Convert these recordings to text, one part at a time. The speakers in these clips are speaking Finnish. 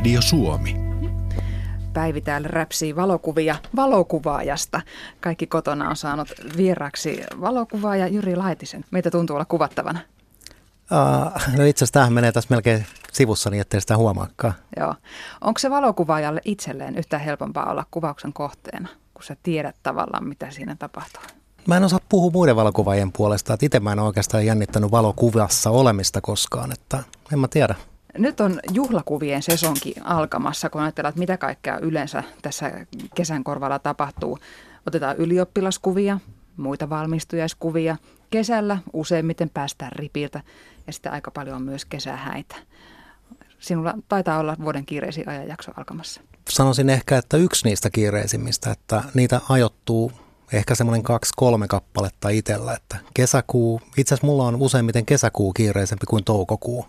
Radio Suomi. Päivi täällä räpsii valokuvia valokuvaajasta. Kaikki kotona on saanut vieraksi valokuvaaja Jyri Laitisen. Meitä tuntuu olla kuvattavana. Uh, no itse asiassa tämähän menee tässä melkein sivussa niin, ettei sitä huomaakaan. Joo. Onko se valokuvaajalle itselleen yhtä helpompaa olla kuvauksen kohteena, kun sä tiedät tavallaan, mitä siinä tapahtuu? Mä en osaa puhua muiden valokuvaajien puolesta, että itse mä en oikeastaan jännittänyt valokuvassa olemista koskaan, että en mä tiedä. Nyt on juhlakuvien sesonki alkamassa, kun ajatellaan, että mitä kaikkea yleensä tässä kesän korvalla tapahtuu. Otetaan ylioppilaskuvia, muita valmistujaiskuvia. Kesällä useimmiten päästään ripiltä ja sitten aika paljon on myös kesähäitä. Sinulla taitaa olla vuoden kiireisin ajanjakso alkamassa. Sanoisin ehkä, että yksi niistä kiireisimmistä, että niitä ajoittuu ehkä semmoinen kaksi-kolme kappaletta itsellä, että kesäkuu, itse asiassa mulla on useimmiten kesäkuu kiireisempi kuin toukokuu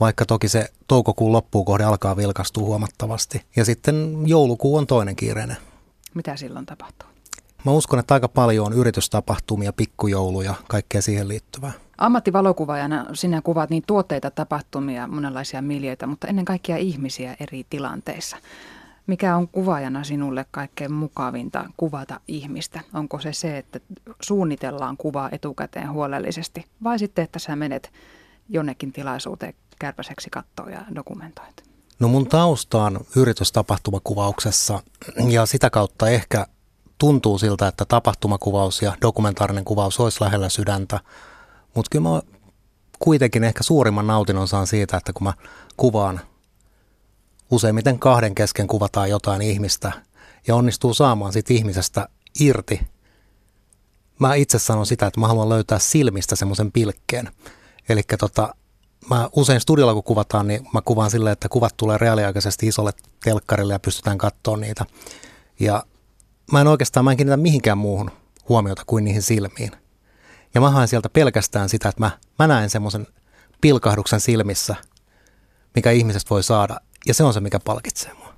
vaikka toki se toukokuun loppuun kohde alkaa vilkastua huomattavasti. Ja sitten joulukuu on toinen kiireinen. Mitä silloin tapahtuu? Mä uskon, että aika paljon on yritystapahtumia, pikkujouluja, kaikkea siihen liittyvää. Ammattivalokuvaajana sinä kuvaat niin tuotteita, tapahtumia, monenlaisia miljöitä, mutta ennen kaikkea ihmisiä eri tilanteissa. Mikä on kuvaajana sinulle kaikkein mukavinta kuvata ihmistä? Onko se se, että suunnitellaan kuvaa etukäteen huolellisesti vai sitten, että sä menet jonnekin tilaisuuteen kärpäseksi katsoa ja dokumentoit? No mun tausta on yritystapahtumakuvauksessa ja sitä kautta ehkä tuntuu siltä, että tapahtumakuvaus ja dokumentaarinen kuvaus olisi lähellä sydäntä. Mutta kyllä mä kuitenkin ehkä suurimman nautinnon saan siitä, että kun mä kuvaan, useimmiten kahden kesken kuvataan jotain ihmistä ja onnistuu saamaan siitä ihmisestä irti. Mä itse sanon sitä, että mä haluan löytää silmistä semmoisen pilkkeen. Eli tota, mä usein studiolla kun kuvataan, niin mä kuvaan silleen, että kuvat tulee reaaliaikaisesti isolle telkkarille ja pystytään katsoa niitä. Ja mä en oikeastaan, mä en kiinnitä mihinkään muuhun huomiota kuin niihin silmiin. Ja mä haen sieltä pelkästään sitä, että mä, mä näen semmoisen pilkahduksen silmissä, mikä ihmisestä voi saada. Ja se on se, mikä palkitsee mua.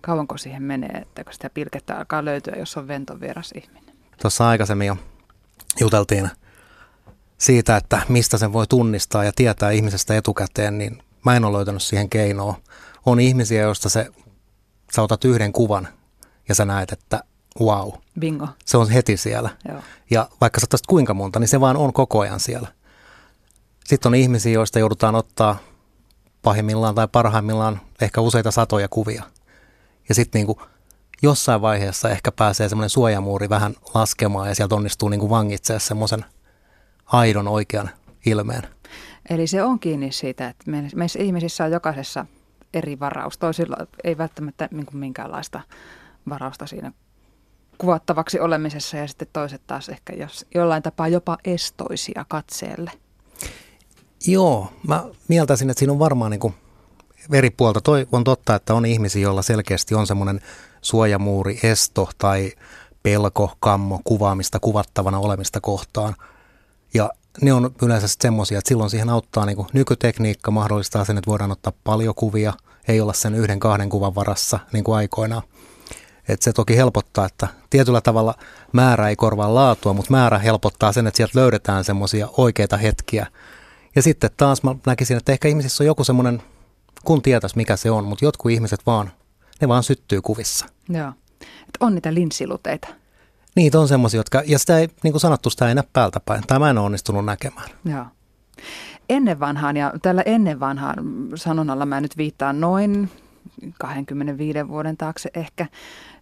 Kauanko siihen menee, että kun sitä pilkettä alkaa löytyä, jos on ventovieras ihminen? Tuossa aikaisemmin jo juteltiin siitä, että mistä sen voi tunnistaa ja tietää ihmisestä etukäteen, niin mä en ole löytänyt siihen keinoa. On ihmisiä, joista se, sä otat yhden kuvan ja sä näet, että wow. Bingo. Se on heti siellä. Joo. Ja vaikka sä kuinka monta, niin se vaan on koko ajan siellä. Sitten on ihmisiä, joista joudutaan ottaa pahimmillaan tai parhaimmillaan ehkä useita satoja kuvia. Ja sitten niin jossain vaiheessa ehkä pääsee semmoinen suojamuuri vähän laskemaan ja sieltä onnistuu niin vangitsemaan semmoisen – aidon oikean ilmeen. Eli se on kiinni siitä, että meissä ihmisissä on jokaisessa eri varaus. Toisilla ei välttämättä niin minkäänlaista varausta siinä kuvattavaksi olemisessa ja sitten toiset taas ehkä jos, jollain tapaa jopa estoisia katseelle. Joo, mä mieltäisin, että siinä on varmaan niin kuin eri puolta. Toi on totta, että on ihmisiä, joilla selkeästi on semmoinen suojamuuri, esto tai pelko, kammo kuvaamista, kuvattavana olemista kohtaan – ja ne on yleensä semmoisia, että silloin siihen auttaa niin nykytekniikka, mahdollistaa sen, että voidaan ottaa paljon kuvia, ei olla sen yhden kahden kuvan varassa niin kuin aikoinaan. Et se toki helpottaa, että tietyllä tavalla määrä ei korvaa laatua, mutta määrä helpottaa sen, että sieltä löydetään semmoisia oikeita hetkiä. Ja sitten taas mä näkisin, että ehkä ihmisissä on joku semmoinen, kun tietäisi mikä se on, mutta jotkut ihmiset vaan, ne vaan syttyy kuvissa. Joo. Et on niitä linssiluteita. Niitä on semmoisia, jotka, ja sitä ei, niin kuin sanottu, sitä ei näe päältä päin. Tai mä en ole onnistunut näkemään. Joo. Ennen vanhaan, ja tällä ennen vanhaan sanonnalla mä nyt viittaan noin 25 vuoden taakse ehkä.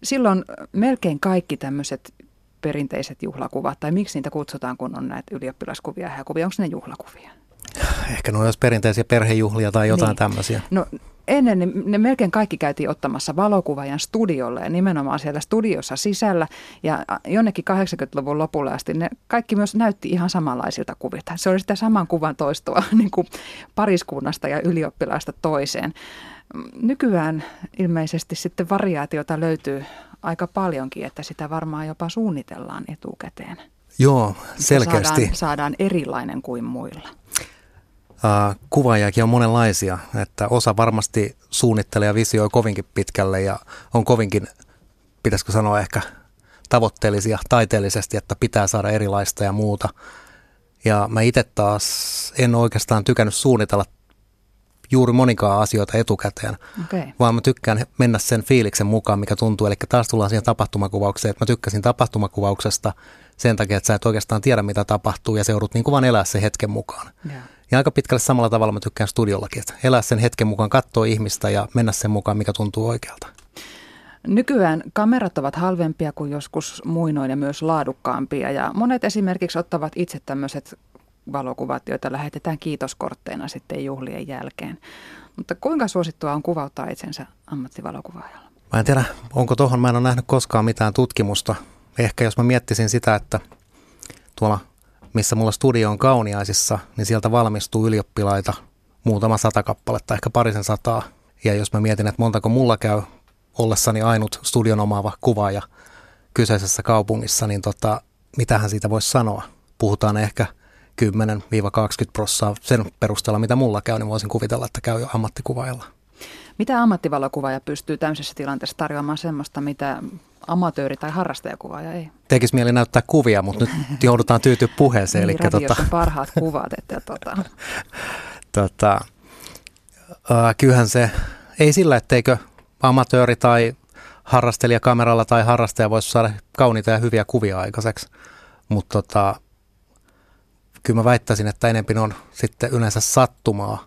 Silloin melkein kaikki tämmöiset perinteiset juhlakuvat, tai miksi niitä kutsutaan, kun on näitä ylioppilaskuvia ja kuvia, onko ne juhlakuvia? Ehkä ne on perinteisiä perhejuhlia tai jotain niin. tämmöisiä. No ennen ne, ne melkein kaikki käytiin ottamassa valokuvaajan studiolle ja nimenomaan siellä studiossa sisällä. Ja jonnekin 80-luvun lopulle asti ne kaikki myös näytti ihan samanlaisilta kuvilta. Se oli sitä saman kuvan toistua niin kuin pariskunnasta ja ylioppilaista toiseen. Nykyään ilmeisesti sitten variaatiota löytyy aika paljonkin, että sitä varmaan jopa suunnitellaan etukäteen. Joo, selkeästi. Saadaan, saadaan erilainen kuin muilla. Kuvaajakin on monenlaisia, että osa varmasti suunnittelee ja visioi kovinkin pitkälle ja on kovinkin, pitäisikö sanoa ehkä tavoitteellisia taiteellisesti, että pitää saada erilaista ja muuta. Ja mä itse taas en oikeastaan tykännyt suunnitella juuri monikaan asioita etukäteen, okay. vaan mä tykkään mennä sen fiiliksen mukaan, mikä tuntuu. Eli taas tullaan siihen tapahtumakuvaukseen, että mä tykkäsin tapahtumakuvauksesta sen takia, että sä et oikeastaan tiedä, mitä tapahtuu ja se joudut niin kuin vaan elää sen hetken mukaan. Yeah. Ja aika pitkälle samalla tavalla mä tykkään studiollakin, että elää sen hetken mukaan, katsoa ihmistä ja mennä sen mukaan, mikä tuntuu oikealta. Nykyään kamerat ovat halvempia kuin joskus muinoin ja myös laadukkaampia ja monet esimerkiksi ottavat itse tämmöiset valokuvat, joita lähetetään kiitoskortteina sitten juhlien jälkeen. Mutta kuinka suosittua on kuvauttaa itsensä ammattivalokuvaajalla? Mä en tiedä, onko tuohon, mä en ole nähnyt koskaan mitään tutkimusta. Ehkä jos mä miettisin sitä, että tuolla missä mulla studio on kauniaisissa, niin sieltä valmistuu ylioppilaita muutama sata kappaletta, ehkä parisen sataa. Ja jos mä mietin, että montako mulla käy ollessani ainut studion omaava kuvaaja kyseisessä kaupungissa, niin tota, mitähän siitä voisi sanoa? Puhutaan ehkä 10-20 prossaa sen perusteella, mitä mulla käy, niin voisin kuvitella, että käy jo ammattikuvaajalla. Mitä ammattivalokuvaaja pystyy tämmöisessä tilanteessa tarjoamaan semmoista, mitä amatööri- tai harrastajakuvaaja ei? Tekisi mieli näyttää kuvia, mutta nyt joudutaan tyytyä puheeseen. niin, eli tota, parhaat kuvat. Että, tota. tota, äh, kyllähän se, ei sillä, etteikö amatööri tai harrastelija kameralla tai harrastaja voisi saada kauniita ja hyviä kuvia aikaiseksi. Mutta tota, kyllä mä väittäisin, että enempi on sitten yleensä sattumaa.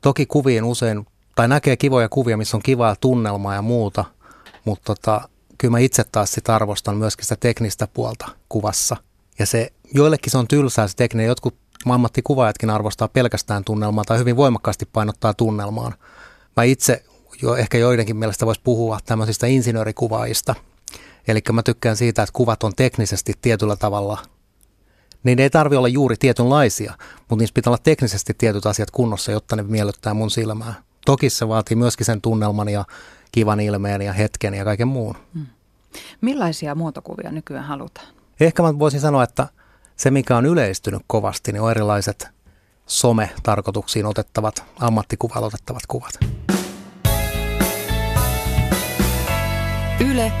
Toki kuviin usein, tai näkee kivoja kuvia, missä on kivaa tunnelmaa ja muuta, mutta tota, kyllä mä itse taas sit arvostan myöskin sitä teknistä puolta kuvassa. Ja se, joillekin se on tylsää se tekninen, jotkut ammattikuvaajatkin arvostaa pelkästään tunnelmaa tai hyvin voimakkaasti painottaa tunnelmaan. Mä itse jo ehkä joidenkin mielestä voisi puhua tämmöisistä insinöörikuvaajista. Eli mä tykkään siitä, että kuvat on teknisesti tietyllä tavalla niin ei tarvi olla juuri tietynlaisia, mutta niissä pitää olla teknisesti tietyt asiat kunnossa, jotta ne miellyttää mun silmää. Toki se vaatii myöskin sen tunnelman ja kivan ilmeen ja hetken ja kaiken muun. Hmm. Millaisia muotokuvia nykyään halutaan? Ehkä mä voisin sanoa, että se mikä on yleistynyt kovasti, niin on erilaiset some-tarkoituksiin otettavat, ammattikuvalla otettavat kuvat. Yle,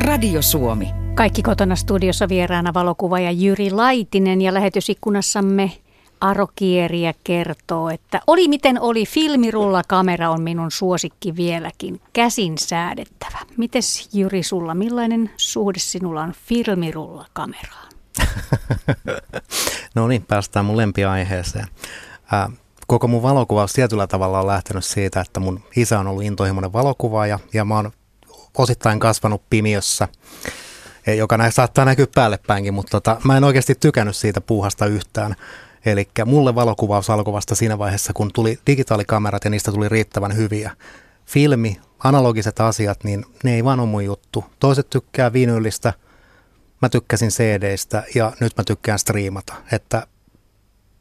Radio Suomi. Kaikki kotona studiossa vieraana valokuvaaja Jyri Laitinen ja lähetysikkunassamme Aro Kieriä kertoo, että oli miten oli, filmirulla kamera on minun suosikki vieläkin, käsin säädettävä. Mites Jyri sulla, millainen suhde sinulla on filmirulla kameraan? no niin, päästään mun lempiaiheeseen. Äh, koko mun valokuvaus tietyllä tavalla on lähtenyt siitä, että mun isä on ollut intohimoinen valokuvaaja ja mä oon osittain kasvanut pimiössä joka nä- saattaa näkyä päälle päinkin, mutta tota, mä en oikeasti tykännyt siitä puuhasta yhtään. Eli mulle valokuvaus alkoi vasta siinä vaiheessa, kun tuli digitaalikamerat ja niistä tuli riittävän hyviä. Filmi, analogiset asiat, niin ne ei vaan ole mun juttu. Toiset tykkää vinylistä, mä tykkäsin CDistä ja nyt mä tykkään striimata. Että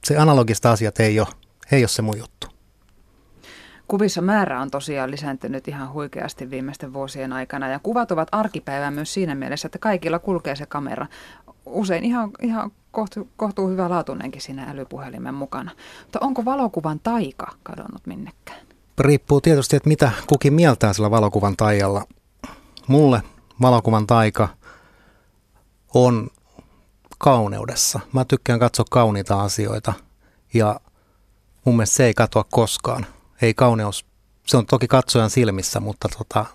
se analogista asiat ei ole, ei ole se mun juttu. Kuvissa määrä on tosiaan lisääntynyt ihan huikeasti viimeisten vuosien aikana ja kuvat ovat arkipäivää myös siinä mielessä, että kaikilla kulkee se kamera. Usein ihan, ihan kohtu, kohtuu hyvä laatuinenkin siinä älypuhelimen mukana. Mutta onko valokuvan taika kadonnut minnekään? Riippuu tietysti, että mitä kukin mieltää sillä valokuvan taijalla. Mulle valokuvan taika on kauneudessa. Mä tykkään katsoa kauniita asioita ja mun mielestä se ei katoa koskaan ei kauneus, se on toki katsojan silmissä, mutta tota,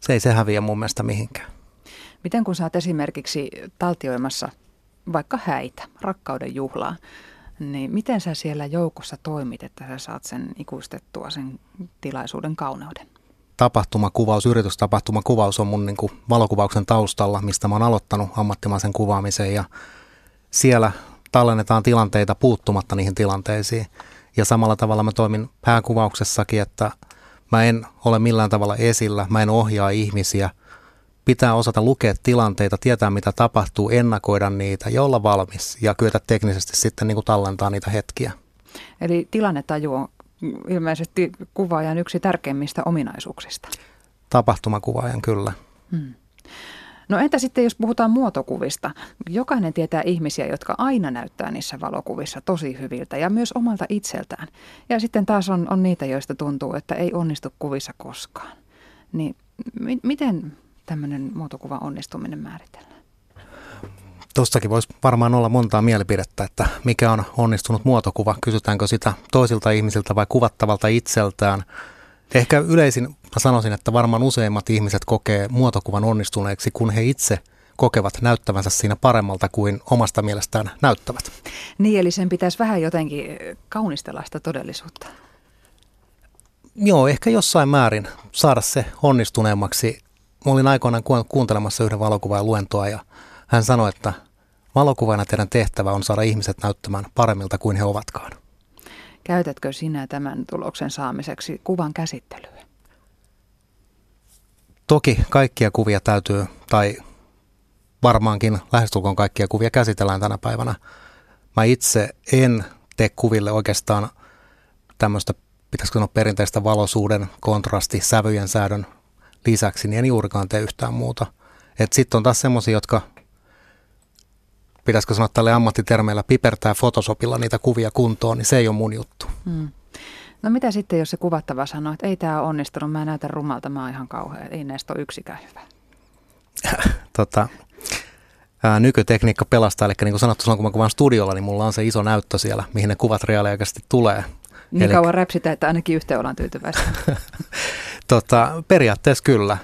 se ei se häviä mun mielestä mihinkään. Miten kun sä oot esimerkiksi taltioimassa vaikka häitä, rakkauden juhlaa, niin miten sä siellä joukossa toimit, että sä saat sen ikuistettua sen tilaisuuden kauneuden? Tapahtumakuvaus, yritystapahtumakuvaus on mun niin kuin valokuvauksen taustalla, mistä mä oon aloittanut ammattimaisen kuvaamisen ja siellä tallennetaan tilanteita puuttumatta niihin tilanteisiin. Ja samalla tavalla mä toimin pääkuvauksessakin, että mä en ole millään tavalla esillä, mä en ohjaa ihmisiä. Pitää osata lukea tilanteita, tietää mitä tapahtuu, ennakoida niitä ja olla valmis ja kyetä teknisesti sitten niin kuin tallentaa niitä hetkiä. Eli tilannetaju on ilmeisesti kuvaajan yksi tärkeimmistä ominaisuuksista. Tapahtumakuvaajan kyllä. Hmm. No entä sitten, jos puhutaan muotokuvista? Jokainen tietää ihmisiä, jotka aina näyttää niissä valokuvissa tosi hyviltä ja myös omalta itseltään. Ja sitten taas on, on niitä, joista tuntuu, että ei onnistu kuvissa koskaan. Niin m- miten tämmöinen muotokuvan onnistuminen määritellään? Tuostakin voisi varmaan olla montaa mielipidettä, että mikä on onnistunut muotokuva. Kysytäänkö sitä toisilta ihmisiltä vai kuvattavalta itseltään. Ehkä yleisin mä sanoisin, että varmaan useimmat ihmiset kokee muotokuvan onnistuneeksi, kun he itse kokevat näyttävänsä siinä paremmalta kuin omasta mielestään näyttävät. Niin, eli sen pitäisi vähän jotenkin kaunistella sitä todellisuutta. Joo, ehkä jossain määrin saada se onnistuneemmaksi. Mä olin aikoinaan kuuntelemassa yhden valokuvan luentoa ja hän sanoi, että valokuvana teidän tehtävä on saada ihmiset näyttämään paremmilta kuin he ovatkaan. Käytätkö sinä tämän tuloksen saamiseksi kuvan käsittelyä? Toki kaikkia kuvia täytyy, tai varmaankin lähestulkoon kaikkia kuvia käsitellään tänä päivänä. Mä itse en tee kuville oikeastaan tämmöistä, pitäisikö sanoa perinteistä valosuuden, kontrasti, sävyjen säädön lisäksi, niin en juurikaan tee yhtään muuta. Sitten on taas semmoisia, jotka pitäisikö sanoa tälle ammattitermeillä, pipertää Photoshopilla niitä kuvia kuntoon, niin se ei ole mun juttu. Hmm. No mitä sitten, jos se kuvattava sanoo, että ei tämä onnistunut, mä näytän rumalta, mä oon ihan kauhea, ei näistä ole yksikään hyvä. tota, ää, nykytekniikka pelastaa, eli niin kuin sanottu, silloin kun mä kuvan studiolla, niin mulla on se iso näyttö siellä, mihin ne kuvat reaaliaikaisesti tulee. Niin eli... kauan räpsitä, että ainakin yhteen ollaan tyytyväisiä. tota, periaatteessa kyllä.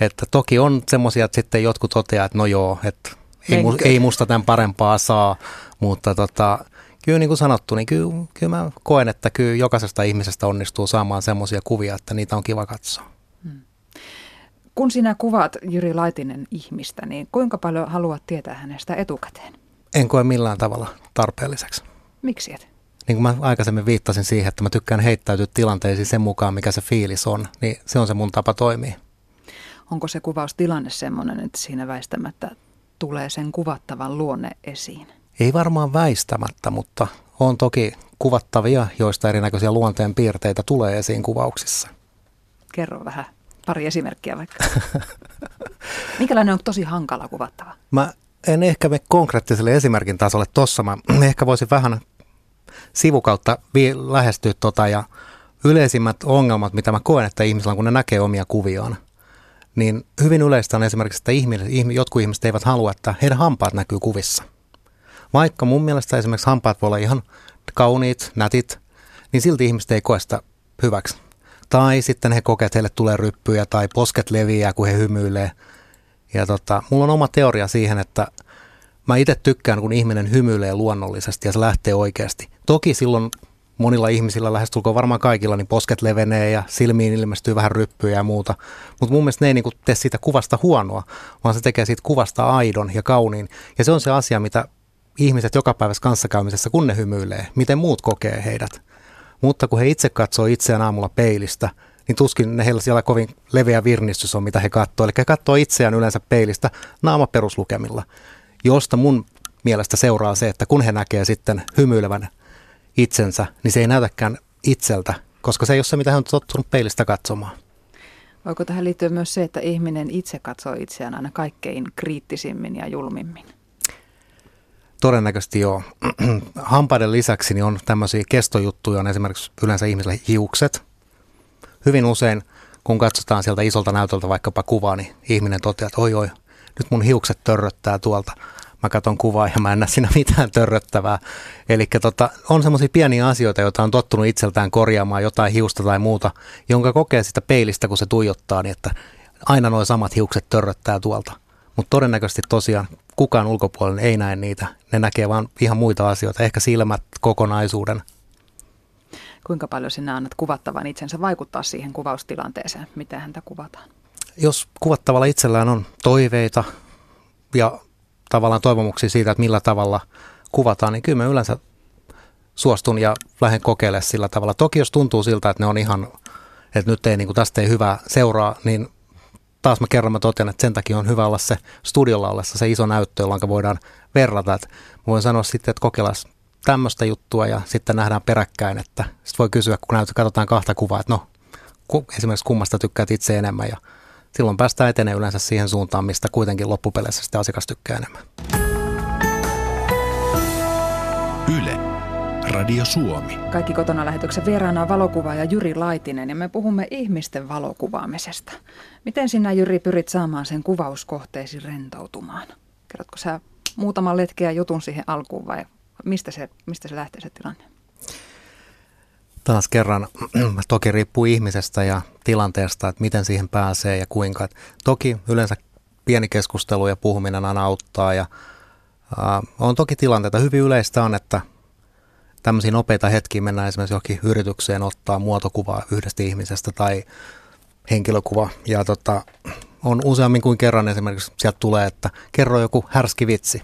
Että toki on semmoisia, että sitten jotkut toteaa, että no joo, että ei, mu, ei musta tämän parempaa saa, mutta tota, kyllä niin kuin sanottu, niin kyllä, kyllä mä koen, että kyllä jokaisesta ihmisestä onnistuu saamaan semmoisia kuvia, että niitä on kiva katsoa. Hmm. Kun sinä kuvaat Jyri Laitinen ihmistä, niin kuinka paljon haluat tietää hänestä etukäteen? En koe millään tavalla tarpeelliseksi. Miksi et? Niin kuin mä aikaisemmin viittasin siihen, että mä tykkään heittäytyä tilanteisiin sen mukaan, mikä se fiilis on, niin se on se mun tapa toimia. Onko se kuvaustilanne semmoinen, että siinä väistämättä tulee sen kuvattavan luonne esiin? Ei varmaan väistämättä, mutta on toki kuvattavia, joista erinäköisiä luonteen piirteitä tulee esiin kuvauksissa. Kerro vähän pari esimerkkiä vaikka. Minkälainen on tosi hankala kuvattava? Mä en ehkä me konkreettiselle esimerkin tasolle tossa. Mä ehkä voisin vähän sivukautta lähestyä tota ja yleisimmät ongelmat, mitä mä koen, että ihmisillä on, kun ne näkee omia kuviaan – niin hyvin yleistä on esimerkiksi, että ihmiset, jotkut ihmiset eivät halua, että heidän hampaat näkyy kuvissa. Vaikka mun mielestä esimerkiksi hampaat voi olla ihan kauniit, nätit, niin silti ihmiset ei koe sitä hyväksi. Tai sitten he kokevat, että heille tulee ryppyjä tai posket leviää, kun he hymyilee. Ja tota, mulla on oma teoria siihen, että mä itse tykkään, kun ihminen hymyilee luonnollisesti ja se lähtee oikeasti. Toki silloin monilla ihmisillä, lähestulkoon varmaan kaikilla, niin posket levenee ja silmiin ilmestyy vähän ryppyjä ja muuta. Mutta mun mielestä ne ei niin tee siitä kuvasta huonoa, vaan se tekee siitä kuvasta aidon ja kauniin. Ja se on se asia, mitä ihmiset jokapäiväisessä kanssakäymisessä, kun ne hymyilee, miten muut kokee heidät. Mutta kun he itse katsoo itseään aamulla peilistä, niin tuskin ne heillä siellä kovin leveä virnistys on, mitä he katsoo. Eli he katsoo itseään yleensä peilistä naama peruslukemilla, josta mun mielestä seuraa se, että kun he näkee sitten hymyilevän itsensä, niin se ei näytäkään itseltä, koska se ei ole se, mitä hän on tottunut peilistä katsomaan. Voiko tähän liittyä myös se, että ihminen itse katsoo itseään aina kaikkein kriittisimmin ja julmimmin? Todennäköisesti joo. Hampaiden lisäksi niin on tämmöisiä kestojuttuja, on esimerkiksi yleensä ihmisille hiukset. Hyvin usein, kun katsotaan sieltä isolta näytöltä vaikkapa kuvaa, niin ihminen toteaa, että oi oi, nyt mun hiukset törröttää tuolta mä katson kuvaa ja mä en näe siinä mitään törröttävää. Eli tota, on semmoisia pieniä asioita, joita on tottunut itseltään korjaamaan, jotain hiusta tai muuta, jonka kokee sitä peilistä, kun se tuijottaa, niin että aina nuo samat hiukset törröttää tuolta. Mutta todennäköisesti tosiaan kukaan ulkopuolinen ei näe niitä. Ne näkee vaan ihan muita asioita, ehkä silmät, kokonaisuuden. Kuinka paljon sinä annat kuvattavan itsensä vaikuttaa siihen kuvaustilanteeseen, miten häntä kuvataan? Jos kuvattavalla itsellään on toiveita ja tavallaan toivomuksia siitä, että millä tavalla kuvataan, niin kyllä mä yleensä suostun ja lähden kokeilemaan sillä tavalla. Toki jos tuntuu siltä, että ne on ihan, että nyt ei, niin kuin tästä ei hyvää seuraa, niin taas mä kerran mä totean, että sen takia on hyvä olla se studiolla ollessa se iso näyttö, jolloin voidaan verrata. Että voin sanoa sitten, että kokeillaan tämmöistä juttua ja sitten nähdään peräkkäin, että sitten voi kysyä, kun näyttö, katsotaan kahta kuvaa, että no esimerkiksi kummasta tykkäät itse enemmän ja silloin päästään etenee yleensä siihen suuntaan, mistä kuitenkin loppupeleissä sitä asiakas tykkää enemmän. Yle. Radio Suomi. Kaikki kotona lähetyksen vieraana on valokuvaaja Jyri Laitinen ja me puhumme ihmisten valokuvaamisesta. Miten sinä Jyri pyrit saamaan sen kuvauskohteesi rentoutumaan? Kerrotko sä muutaman letkeä jutun siihen alkuun vai mistä se, mistä se lähtee se tilanne? Taas kerran, toki riippuu ihmisestä ja tilanteesta, että miten siihen pääsee ja kuinka. Toki yleensä pieni keskustelu ja puhuminen aina auttaa ja äh, on toki tilanteita. Hyvin yleistä on, että tämmöisiä nopeita hetkiä mennään esimerkiksi johonkin yritykseen ottaa muotokuvaa yhdestä ihmisestä tai henkilökuva. Ja tota, on useammin kuin kerran esimerkiksi sieltä tulee, että kerro joku härski vitsi.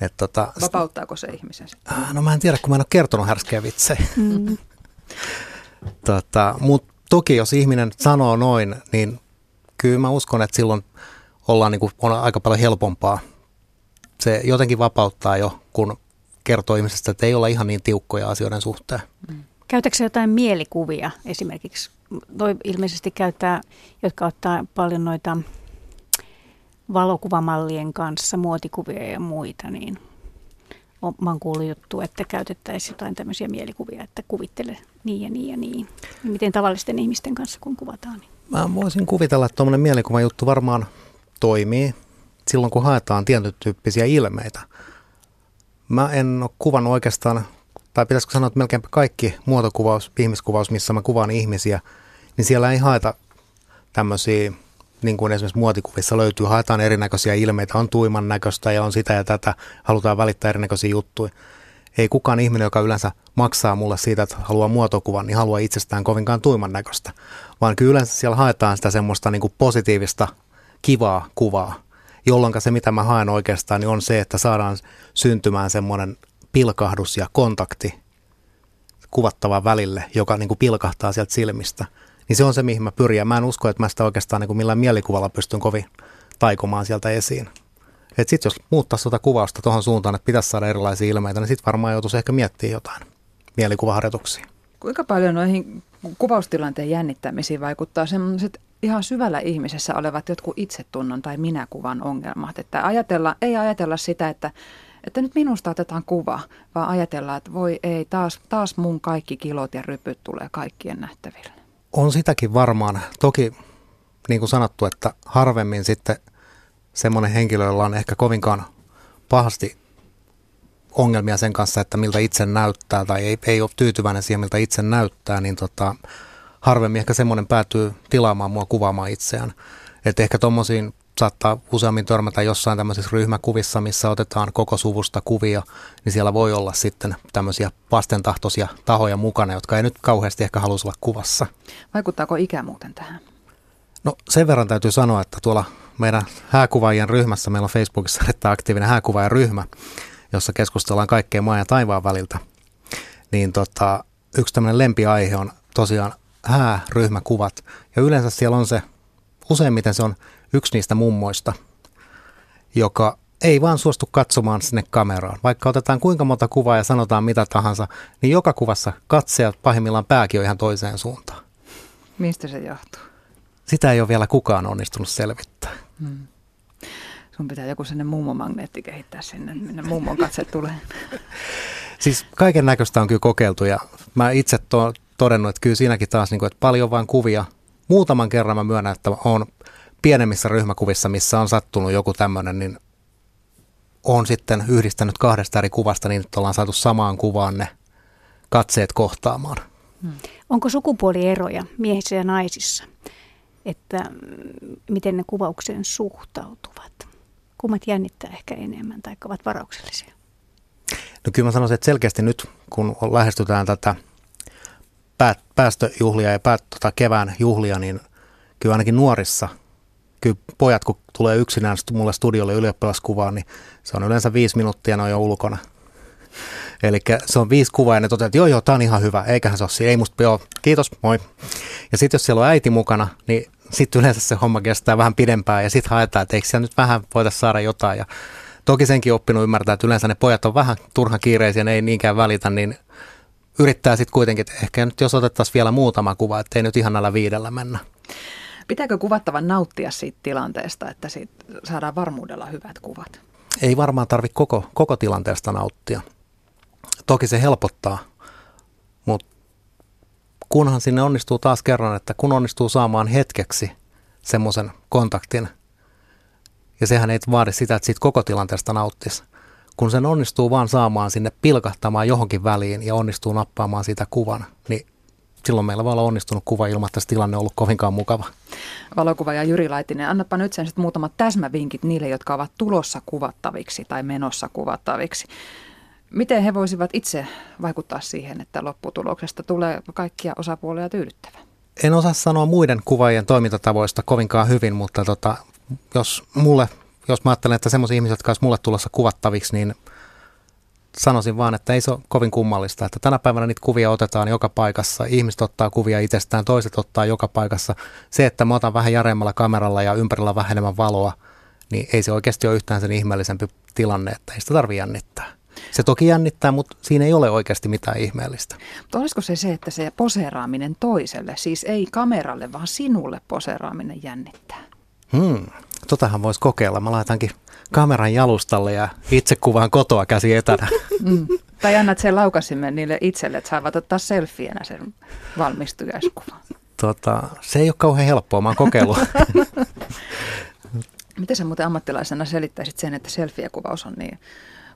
Et tota, Vapauttaako se ihmisen? No mä en tiedä, kun mä en ole kertonut härskejä vitsejä. Mm. tota, Mutta toki jos ihminen sanoo noin, niin kyllä mä uskon, että silloin ollaan niin kuin, on aika paljon helpompaa. Se jotenkin vapauttaa jo, kun kertoo ihmisestä, että ei olla ihan niin tiukkoja asioiden suhteen. Mm. Käytätkö jotain mielikuvia esimerkiksi? Toi ilmeisesti käyttää, jotka ottaa paljon noita valokuvamallien kanssa muotikuvia ja muita, niin mä oon kuullut juttu, että käytettäisiin jotain tämmöisiä mielikuvia, että kuvittele niin ja niin ja niin. Miten tavallisten ihmisten kanssa kun kuvataan? Niin. Mä voisin kuvitella, että tuommoinen mielikuva juttu varmaan toimii silloin, kun haetaan tietyn tyyppisiä ilmeitä. Mä en ole kuvannut oikeastaan, tai pitäisikö sanoa, että melkein kaikki muotokuvaus, ihmiskuvaus, missä mä kuvaan ihmisiä, niin siellä ei haeta tämmöisiä niin kuin esimerkiksi muotikuvissa löytyy, haetaan erinäköisiä ilmeitä, on tuiman näköistä ja on sitä ja tätä, halutaan välittää erinäköisiä juttuja. Ei kukaan ihminen, joka yleensä maksaa mulle siitä, että haluaa muotokuvan, niin haluaa itsestään kovinkaan tuiman näköistä. Vaan kyllä yleensä siellä haetaan sitä semmoista niin kuin positiivista, kivaa kuvaa, jolloin se, mitä mä haen oikeastaan, niin on se, että saadaan syntymään semmoinen pilkahdus ja kontakti kuvattavan välille, joka niin kuin pilkahtaa sieltä silmistä – niin se on se, mihin mä pyrin. Ja mä en usko, että mä sitä oikeastaan niin kuin millään mielikuvalla pystyn kovin taikomaan sieltä esiin. Että sitten jos muuttaa sitä kuvausta tuohon suuntaan, että pitäisi saada erilaisia ilmeitä, niin sitten varmaan joutuisi ehkä miettimään jotain mielikuvaharjoituksia. Kuinka paljon noihin kuvaustilanteen jännittämisiin vaikuttaa sellaiset ihan syvällä ihmisessä olevat jotkut itsetunnon tai minäkuvan ongelmat? Että ajatella, ei ajatella sitä, että, että nyt minusta otetaan kuva, vaan ajatella, että voi ei, taas, taas mun kaikki kilot ja rypyt tulee kaikkien nähtäville. On sitäkin varmaan. Toki niin kuin sanottu, että harvemmin sitten semmoinen henkilö, jolla on ehkä kovinkaan pahasti ongelmia sen kanssa, että miltä itse näyttää tai ei, ei ole tyytyväinen siihen, miltä itse näyttää, niin tota, harvemmin ehkä semmoinen päätyy tilaamaan mua kuvaamaan itseään. Että ehkä tuommoisiin saattaa useammin törmätä jossain tämmöisissä ryhmäkuvissa, missä otetaan koko suvusta kuvia, niin siellä voi olla sitten tämmöisiä vastentahtoisia tahoja mukana, jotka ei nyt kauheasti ehkä halus olla kuvassa. Vaikuttaako ikä muuten tähän? No sen verran täytyy sanoa, että tuolla meidän hääkuvaajien ryhmässä, meillä on Facebookissa erittäin aktiivinen hääkuvaajan ryhmä, jossa keskustellaan kaikkeen maan ja taivaan väliltä. Niin tota, yksi tämmöinen lempiaihe on tosiaan hääryhmäkuvat. Ja yleensä siellä on se, useimmiten se on yksi niistä mummoista, joka ei vaan suostu katsomaan sinne kameraan. Vaikka otetaan kuinka monta kuvaa ja sanotaan mitä tahansa, niin joka kuvassa katsojat pahimmillaan pääkin on ihan toiseen suuntaan. Mistä se johtuu? Sitä ei ole vielä kukaan onnistunut selvittää. Hmm. Sun pitää joku sinne mummomagneetti kehittää sinne, minne mummon katse tulee. siis kaiken näköistä on kyllä kokeiltu ja mä itse to, todennut, että kyllä siinäkin taas, niin kuin, että paljon vain kuvia. Muutaman kerran mä myönnän, että on pienemmissä ryhmäkuvissa, missä on sattunut joku tämmöinen, niin on sitten yhdistänyt kahdesta eri kuvasta niin, että ollaan saatu samaan kuvaan ne katseet kohtaamaan. Hmm. Onko sukupuolieroja miehissä ja naisissa, että mm, miten ne kuvaukseen suhtautuvat? Kummat jännittää ehkä enemmän tai ovat varauksellisia? No kyllä mä sanoisin, että selkeästi nyt kun lähestytään tätä päästöjuhlia ja päät, tota kevään juhlia, niin kyllä ainakin nuorissa – kyllä pojat, kun tulee yksinään mulle studiolle ylioppilaskuvaan, niin se on yleensä viisi minuuttia, ne on jo ulkona. Eli se on viisi kuvaa ja ne toteaa, että joo joo, tää on ihan hyvä, eiköhän se ole siinä, ei musta, joo, kiitos, moi. Ja sitten jos siellä on äiti mukana, niin sitten yleensä se homma kestää vähän pidempään ja sitten haetaan, että eikö siellä nyt vähän voitaisiin saada jotain. Ja toki senkin oppinut ymmärtää, että yleensä ne pojat on vähän turhan kiireisiä, ne ei niinkään välitä, niin yrittää sitten kuitenkin, että ehkä nyt jos otettaisiin vielä muutama kuva, ettei nyt ihan näillä viidellä mennä. Pitääkö kuvattavan nauttia siitä tilanteesta, että siitä saadaan varmuudella hyvät kuvat? Ei varmaan tarvitse koko, koko tilanteesta nauttia. Toki se helpottaa, mutta kunhan sinne onnistuu taas kerran, että kun onnistuu saamaan hetkeksi semmoisen kontaktin, Ja sehän ei vaadi sitä, että siitä koko tilanteesta nauttisi. Kun sen onnistuu vaan saamaan sinne pilkahtamaan johonkin väliin ja onnistuu nappaamaan siitä kuvan, niin silloin meillä voi olla onnistunut kuva ilman, että tilanne on ollut kovinkaan mukava. ja Jyri Laitinen, annapa nyt sen muutamat täsmävinkit niille, jotka ovat tulossa kuvattaviksi tai menossa kuvattaviksi. Miten he voisivat itse vaikuttaa siihen, että lopputuloksesta tulee kaikkia osapuolia tyydyttävä? En osaa sanoa muiden kuvaajien toimintatavoista kovinkaan hyvin, mutta tota, jos mulle, jos mä ajattelen, että semmoisia ihmisiä, jotka olisi mulle tulossa kuvattaviksi, niin sanoisin vaan, että ei se ole kovin kummallista, että tänä päivänä niitä kuvia otetaan joka paikassa, ihmiset ottaa kuvia itsestään, toiset ottaa joka paikassa. Se, että mä otan vähän järeämmällä kameralla ja ympärillä vähän enemmän valoa, niin ei se oikeasti ole yhtään sen ihmeellisempi tilanne, että ei sitä tarvitse jännittää. Se toki jännittää, mutta siinä ei ole oikeasti mitään ihmeellistä. Mutta olisiko se se, että se poseeraaminen toiselle, siis ei kameralle, vaan sinulle poseeraaminen jännittää? Hmm, totahan voisi kokeilla. Mä laitankin kameran jalustalle ja itse kuvaan kotoa käsi etänä. Mm. Tai annat sen laukasimen niille itselle, että saavat ottaa selfienä sen valmistujaiskuvan. Tota, se ei ole kauhean helppoa, mä oon kokeillut. Miten sä muuten ammattilaisena selittäisit sen, että selfie-kuvaus on niin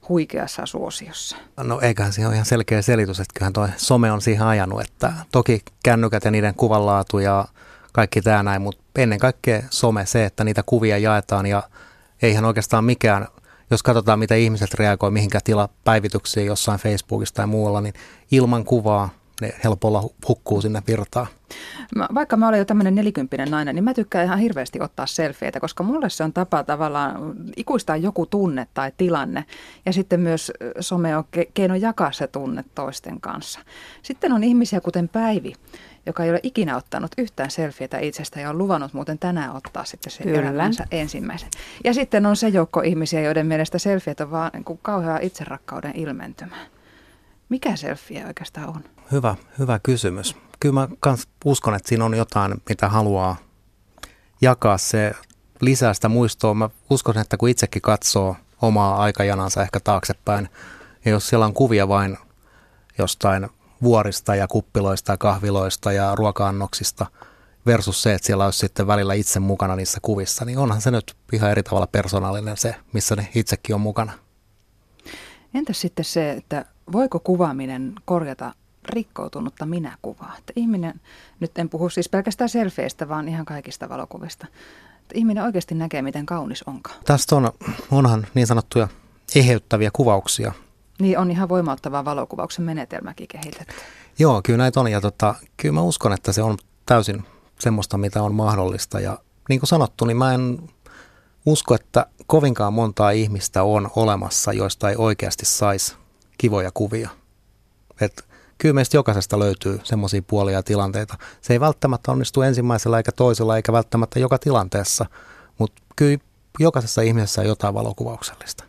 huikeassa suosiossa? No eiköhän se ole ihan selkeä selitys, että kyllähän toi some on siihen ajanut, että toki kännykät ja niiden kuvanlaatu ja kaikki tämä näin, mutta ennen kaikkea some, se, että niitä kuvia jaetaan ja eihän oikeastaan mikään, jos katsotaan mitä ihmiset reagoi mihinkä tila päivityksiin jossain Facebookissa tai muualla, niin ilman kuvaa ne helpolla hukkuu sinne virtaan. Mä, vaikka mä olen jo tämmöinen nelikymppinen nainen, niin mä tykkään ihan hirveästi ottaa selfieitä, koska mulle se on tapa tavallaan ikuistaa joku tunne tai tilanne. Ja sitten myös some on keino jakaa se tunne toisten kanssa. Sitten on ihmisiä kuten Päivi, joka ei ole ikinä ottanut yhtään selfietä itsestä ja on luvannut muuten tänään ottaa sitten se elämänsä ensimmäisen. Ja sitten on se joukko ihmisiä, joiden mielestä selfiet on vaan niin kuin kauhea itserakkauden ilmentymä. Mikä selfie oikeastaan on? Hyvä, hyvä kysymys. Kyllä mä kans uskon, että siinä on jotain, mitä haluaa jakaa se lisää sitä muistoa. Mä uskon, että kun itsekin katsoo omaa aikajanansa ehkä taaksepäin, ja jos siellä on kuvia vain jostain vuorista ja kuppiloista ja kahviloista ja ruoka-annoksista versus se, että siellä olisi sitten välillä itse mukana niissä kuvissa, niin onhan se nyt ihan eri tavalla persoonallinen se, missä ne itsekin on mukana. Entäs sitten se, että voiko kuvaaminen korjata rikkoutunutta minäkuvaa? Että ihminen, nyt en puhu siis pelkästään selfieistä, vaan ihan kaikista valokuvista. Että ihminen oikeasti näkee, miten kaunis onkaan. Tästä on, onhan niin sanottuja eheyttäviä kuvauksia, niin on ihan voimauttava valokuvauksen menetelmäkin kehitetty. Joo, kyllä näitä on ja tota, kyllä mä uskon, että se on täysin semmoista, mitä on mahdollista. Ja niin kuin sanottu, niin mä en usko, että kovinkaan montaa ihmistä on olemassa, joista ei oikeasti saisi kivoja kuvia. Et kyllä meistä jokaisesta löytyy semmoisia puolia ja tilanteita. Se ei välttämättä onnistu ensimmäisellä eikä toisella eikä välttämättä joka tilanteessa, mutta kyllä jokaisessa ihmisessä on jotain valokuvauksellista.